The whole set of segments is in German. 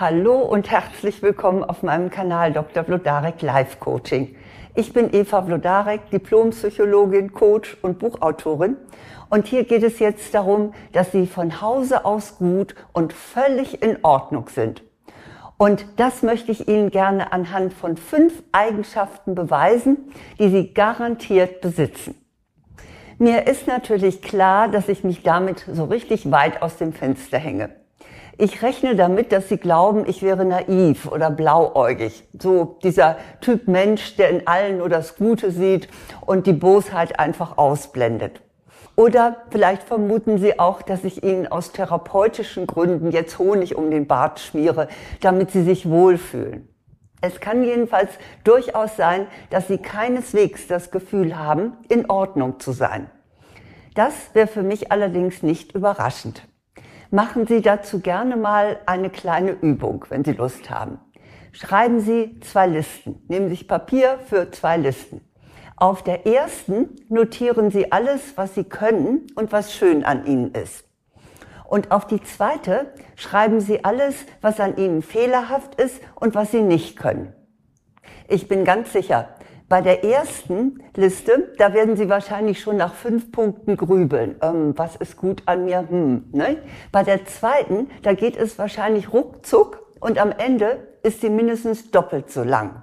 Hallo und herzlich willkommen auf meinem Kanal Dr. Vlodarek Life Coaching. Ich bin Eva Vlodarek, Diplompsychologin, Coach und Buchautorin. Und hier geht es jetzt darum, dass Sie von Hause aus gut und völlig in Ordnung sind. Und das möchte ich Ihnen gerne anhand von fünf Eigenschaften beweisen, die Sie garantiert besitzen. Mir ist natürlich klar, dass ich mich damit so richtig weit aus dem Fenster hänge. Ich rechne damit, dass Sie glauben, ich wäre naiv oder blauäugig. So dieser Typ Mensch, der in allen nur das Gute sieht und die Bosheit einfach ausblendet. Oder vielleicht vermuten Sie auch, dass ich Ihnen aus therapeutischen Gründen jetzt Honig um den Bart schmiere, damit Sie sich wohlfühlen. Es kann jedenfalls durchaus sein, dass Sie keineswegs das Gefühl haben, in Ordnung zu sein. Das wäre für mich allerdings nicht überraschend machen Sie dazu gerne mal eine kleine Übung, wenn Sie Lust haben. Schreiben Sie zwei Listen. Nehmen Sie Papier für zwei Listen. Auf der ersten notieren Sie alles, was Sie können und was schön an Ihnen ist. Und auf die zweite schreiben Sie alles, was an Ihnen fehlerhaft ist und was Sie nicht können. Ich bin ganz sicher, bei der ersten Liste, da werden Sie wahrscheinlich schon nach fünf Punkten grübeln. Ähm, was ist gut an mir? Hm, ne? Bei der zweiten, da geht es wahrscheinlich ruckzuck und am Ende ist sie mindestens doppelt so lang.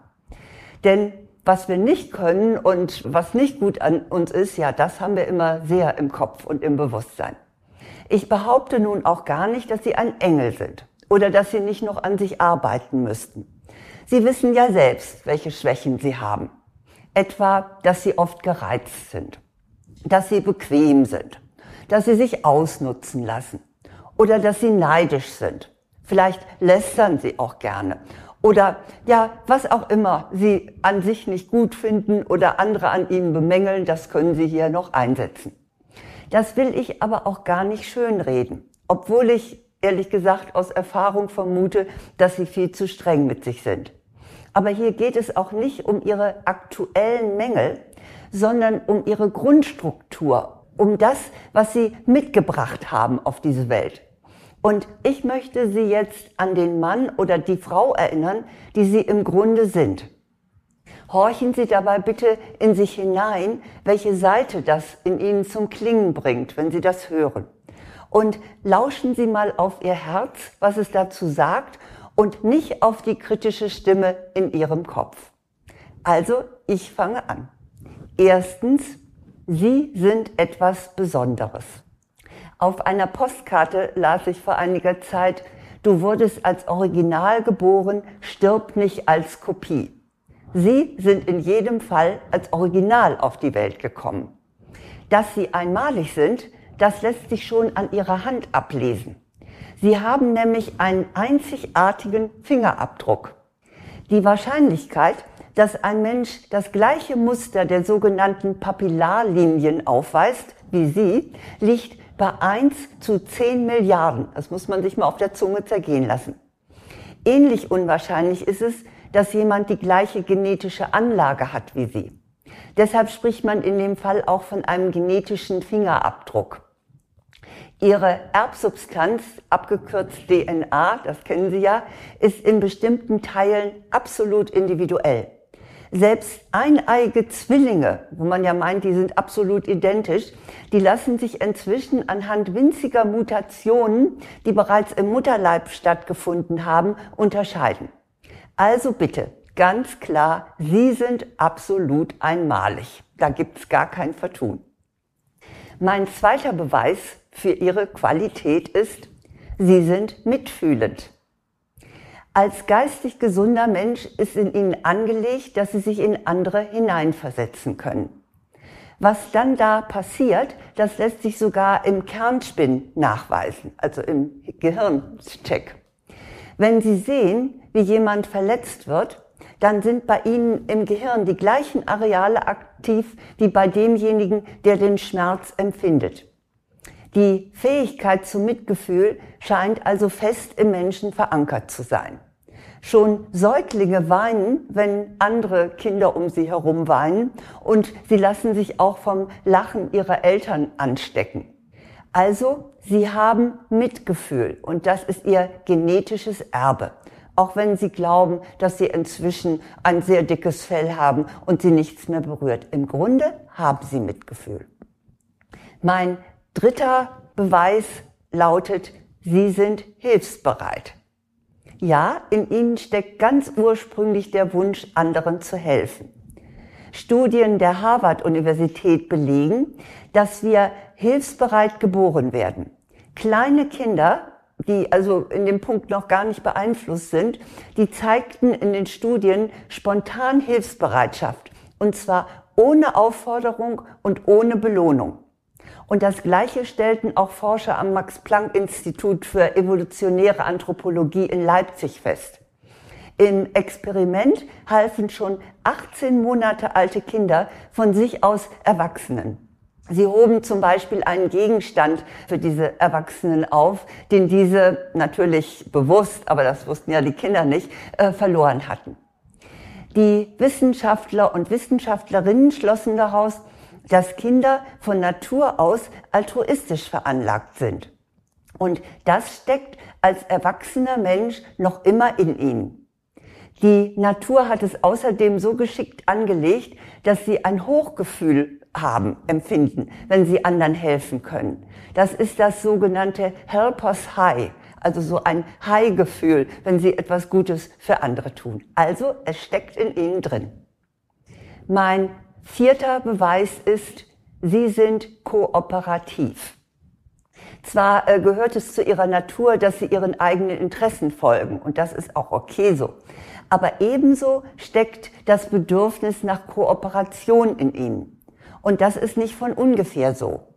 Denn was wir nicht können und was nicht gut an uns ist, ja, das haben wir immer sehr im Kopf und im Bewusstsein. Ich behaupte nun auch gar nicht, dass Sie ein Engel sind oder dass Sie nicht noch an sich arbeiten müssten. Sie wissen ja selbst, welche Schwächen Sie haben etwa, dass sie oft gereizt sind, dass sie bequem sind, dass sie sich ausnutzen lassen oder dass sie neidisch sind. Vielleicht lästern sie auch gerne oder ja, was auch immer sie an sich nicht gut finden oder andere an ihnen bemängeln, das können sie hier noch einsetzen. Das will ich aber auch gar nicht schönreden, obwohl ich ehrlich gesagt aus Erfahrung vermute, dass sie viel zu streng mit sich sind. Aber hier geht es auch nicht um ihre aktuellen Mängel, sondern um ihre Grundstruktur, um das, was sie mitgebracht haben auf diese Welt. Und ich möchte Sie jetzt an den Mann oder die Frau erinnern, die Sie im Grunde sind. Horchen Sie dabei bitte in sich hinein, welche Seite das in Ihnen zum Klingen bringt, wenn Sie das hören. Und lauschen Sie mal auf Ihr Herz, was es dazu sagt und nicht auf die kritische Stimme in ihrem Kopf. Also, ich fange an. Erstens, Sie sind etwas Besonderes. Auf einer Postkarte las ich vor einiger Zeit, du wurdest als Original geboren, stirb nicht als Kopie. Sie sind in jedem Fall als Original auf die Welt gekommen. Dass sie einmalig sind, das lässt sich schon an ihrer Hand ablesen. Sie haben nämlich einen einzigartigen Fingerabdruck. Die Wahrscheinlichkeit, dass ein Mensch das gleiche Muster der sogenannten Papillarlinien aufweist wie Sie, liegt bei 1 zu 10 Milliarden. Das muss man sich mal auf der Zunge zergehen lassen. Ähnlich unwahrscheinlich ist es, dass jemand die gleiche genetische Anlage hat wie Sie. Deshalb spricht man in dem Fall auch von einem genetischen Fingerabdruck. Ihre Erbsubstanz, abgekürzt DNA, das kennen Sie ja, ist in bestimmten Teilen absolut individuell. Selbst eineige Zwillinge, wo man ja meint, die sind absolut identisch, die lassen sich inzwischen anhand winziger Mutationen, die bereits im Mutterleib stattgefunden haben, unterscheiden. Also bitte, ganz klar, Sie sind absolut einmalig. Da gibt's gar kein Vertun. Mein zweiter Beweis für ihre Qualität ist, sie sind mitfühlend. Als geistig gesunder Mensch ist in ihnen angelegt, dass sie sich in andere hineinversetzen können. Was dann da passiert, das lässt sich sogar im Kernspin nachweisen, also im Gehirncheck. Wenn Sie sehen, wie jemand verletzt wird, dann sind bei Ihnen im Gehirn die gleichen Areale aktiv wie bei demjenigen, der den Schmerz empfindet. Die Fähigkeit zum Mitgefühl scheint also fest im Menschen verankert zu sein. Schon Säuglinge weinen, wenn andere Kinder um sie herum weinen und sie lassen sich auch vom Lachen ihrer Eltern anstecken. Also, sie haben Mitgefühl und das ist ihr genetisches Erbe. Auch wenn sie glauben, dass sie inzwischen ein sehr dickes Fell haben und sie nichts mehr berührt. Im Grunde haben sie Mitgefühl. Mein dritter Beweis lautet, sie sind hilfsbereit. Ja, in ihnen steckt ganz ursprünglich der Wunsch, anderen zu helfen. Studien der Harvard-Universität belegen, dass wir hilfsbereit geboren werden. Kleine Kinder, die also in dem Punkt noch gar nicht beeinflusst sind, die zeigten in den Studien spontan Hilfsbereitschaft. Und zwar ohne Aufforderung und ohne Belohnung. Und das Gleiche stellten auch Forscher am Max-Planck-Institut für evolutionäre Anthropologie in Leipzig fest. Im Experiment halfen schon 18 Monate alte Kinder von sich aus Erwachsenen. Sie hoben zum Beispiel einen Gegenstand für diese Erwachsenen auf, den diese natürlich bewusst, aber das wussten ja die Kinder nicht, äh, verloren hatten. Die Wissenschaftler und Wissenschaftlerinnen schlossen daraus, dass Kinder von Natur aus altruistisch veranlagt sind. Und das steckt als erwachsener Mensch noch immer in ihnen. Die Natur hat es außerdem so geschickt angelegt, dass sie ein Hochgefühl haben, empfinden, wenn sie anderen helfen können. Das ist das sogenannte Helpers High, also so ein High-Gefühl, wenn sie etwas Gutes für andere tun. Also es steckt in ihnen drin. Mein vierter Beweis ist, sie sind kooperativ. Zwar äh, gehört es zu ihrer Natur, dass sie ihren eigenen Interessen folgen, und das ist auch okay so. Aber ebenso steckt das Bedürfnis nach Kooperation in ihnen. Und das ist nicht von ungefähr so.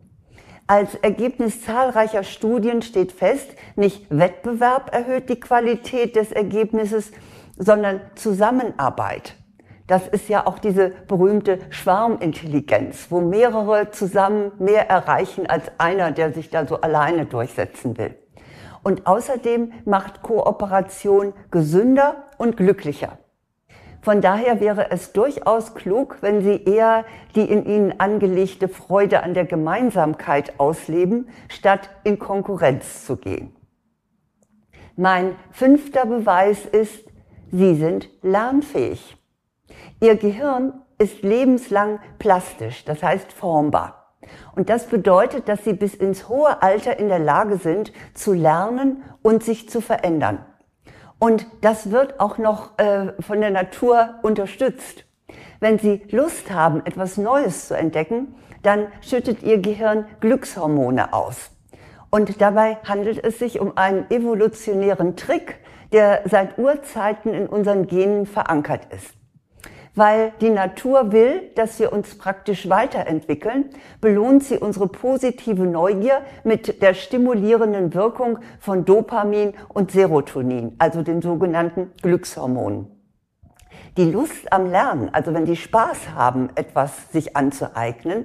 Als Ergebnis zahlreicher Studien steht fest, nicht Wettbewerb erhöht die Qualität des Ergebnisses, sondern Zusammenarbeit. Das ist ja auch diese berühmte Schwarmintelligenz, wo mehrere zusammen mehr erreichen als einer, der sich da so alleine durchsetzen will. Und außerdem macht Kooperation gesünder und glücklicher. Von daher wäre es durchaus klug, wenn Sie eher die in Ihnen angelegte Freude an der Gemeinsamkeit ausleben, statt in Konkurrenz zu gehen. Mein fünfter Beweis ist, Sie sind lernfähig. Ihr Gehirn ist lebenslang plastisch, das heißt formbar. Und das bedeutet, dass sie bis ins hohe Alter in der Lage sind, zu lernen und sich zu verändern. Und das wird auch noch äh, von der Natur unterstützt. Wenn Sie Lust haben, etwas Neues zu entdecken, dann schüttet Ihr Gehirn Glückshormone aus. Und dabei handelt es sich um einen evolutionären Trick, der seit Urzeiten in unseren Genen verankert ist weil die Natur will, dass wir uns praktisch weiterentwickeln, belohnt sie unsere positive Neugier mit der stimulierenden Wirkung von Dopamin und Serotonin, also den sogenannten Glückshormonen. Die Lust am Lernen, also wenn die Spaß haben, etwas sich anzueignen,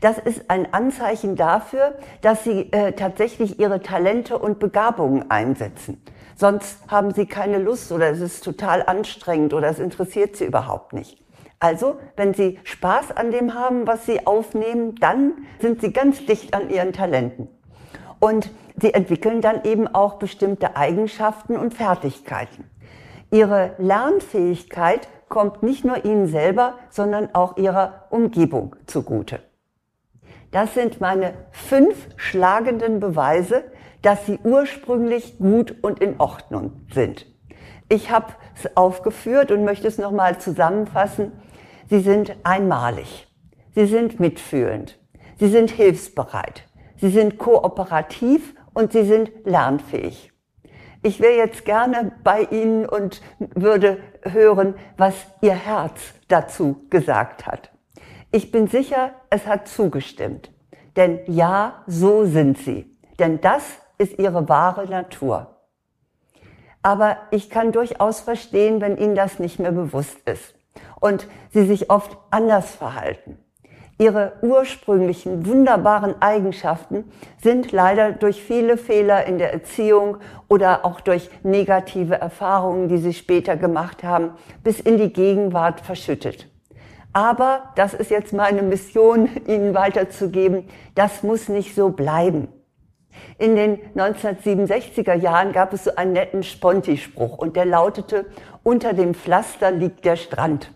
das ist ein Anzeichen dafür, dass sie äh, tatsächlich ihre Talente und Begabungen einsetzen. Sonst haben sie keine Lust oder es ist total anstrengend oder es interessiert sie überhaupt nicht. Also, wenn Sie Spaß an dem haben, was Sie aufnehmen, dann sind Sie ganz dicht an Ihren Talenten. Und Sie entwickeln dann eben auch bestimmte Eigenschaften und Fertigkeiten. Ihre Lernfähigkeit kommt nicht nur Ihnen selber, sondern auch Ihrer Umgebung zugute. Das sind meine fünf schlagenden Beweise, dass sie ursprünglich gut und in Ordnung sind. Ich habe es aufgeführt und möchte es nochmal zusammenfassen. Sie sind einmalig. Sie sind mitfühlend. Sie sind hilfsbereit. Sie sind kooperativ und sie sind lernfähig. Ich wäre jetzt gerne bei Ihnen und würde hören, was Ihr Herz dazu gesagt hat. Ich bin sicher, es hat zugestimmt. Denn ja, so sind Sie. Denn das ist ihre wahre Natur. Aber ich kann durchaus verstehen, wenn Ihnen das nicht mehr bewusst ist und Sie sich oft anders verhalten. Ihre ursprünglichen wunderbaren Eigenschaften sind leider durch viele Fehler in der Erziehung oder auch durch negative Erfahrungen, die Sie später gemacht haben, bis in die Gegenwart verschüttet. Aber, das ist jetzt meine Mission, Ihnen weiterzugeben, das muss nicht so bleiben. In den 1967er Jahren gab es so einen netten Sponti-Spruch und der lautete, unter dem Pflaster liegt der Strand.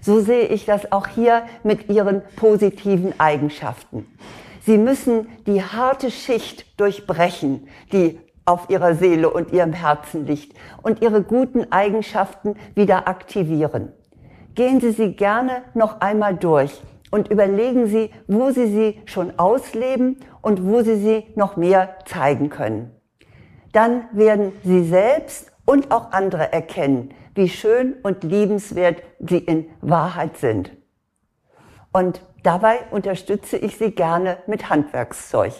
So sehe ich das auch hier mit ihren positiven Eigenschaften. Sie müssen die harte Schicht durchbrechen, die auf ihrer Seele und ihrem Herzen liegt und ihre guten Eigenschaften wieder aktivieren. Gehen Sie sie gerne noch einmal durch und überlegen Sie, wo Sie sie schon ausleben und wo Sie sie noch mehr zeigen können. Dann werden Sie selbst und auch andere erkennen, wie schön und liebenswert Sie in Wahrheit sind. Und dabei unterstütze ich Sie gerne mit Handwerkszeug.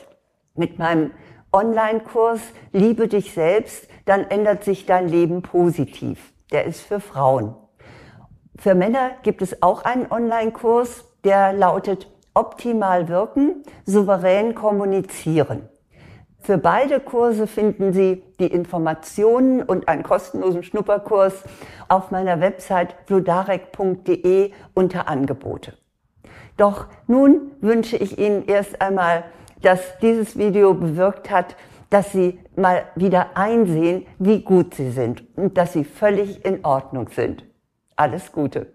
Mit meinem Online-Kurs Liebe dich selbst, dann ändert sich dein Leben positiv. Der ist für Frauen. Für Männer gibt es auch einen Online-Kurs, der lautet Optimal wirken, souverän kommunizieren. Für beide Kurse finden Sie die Informationen und einen kostenlosen Schnupperkurs auf meiner Website fludarek.de unter Angebote. Doch nun wünsche ich Ihnen erst einmal, dass dieses Video bewirkt hat, dass Sie mal wieder einsehen, wie gut Sie sind und dass Sie völlig in Ordnung sind. Alles Gute.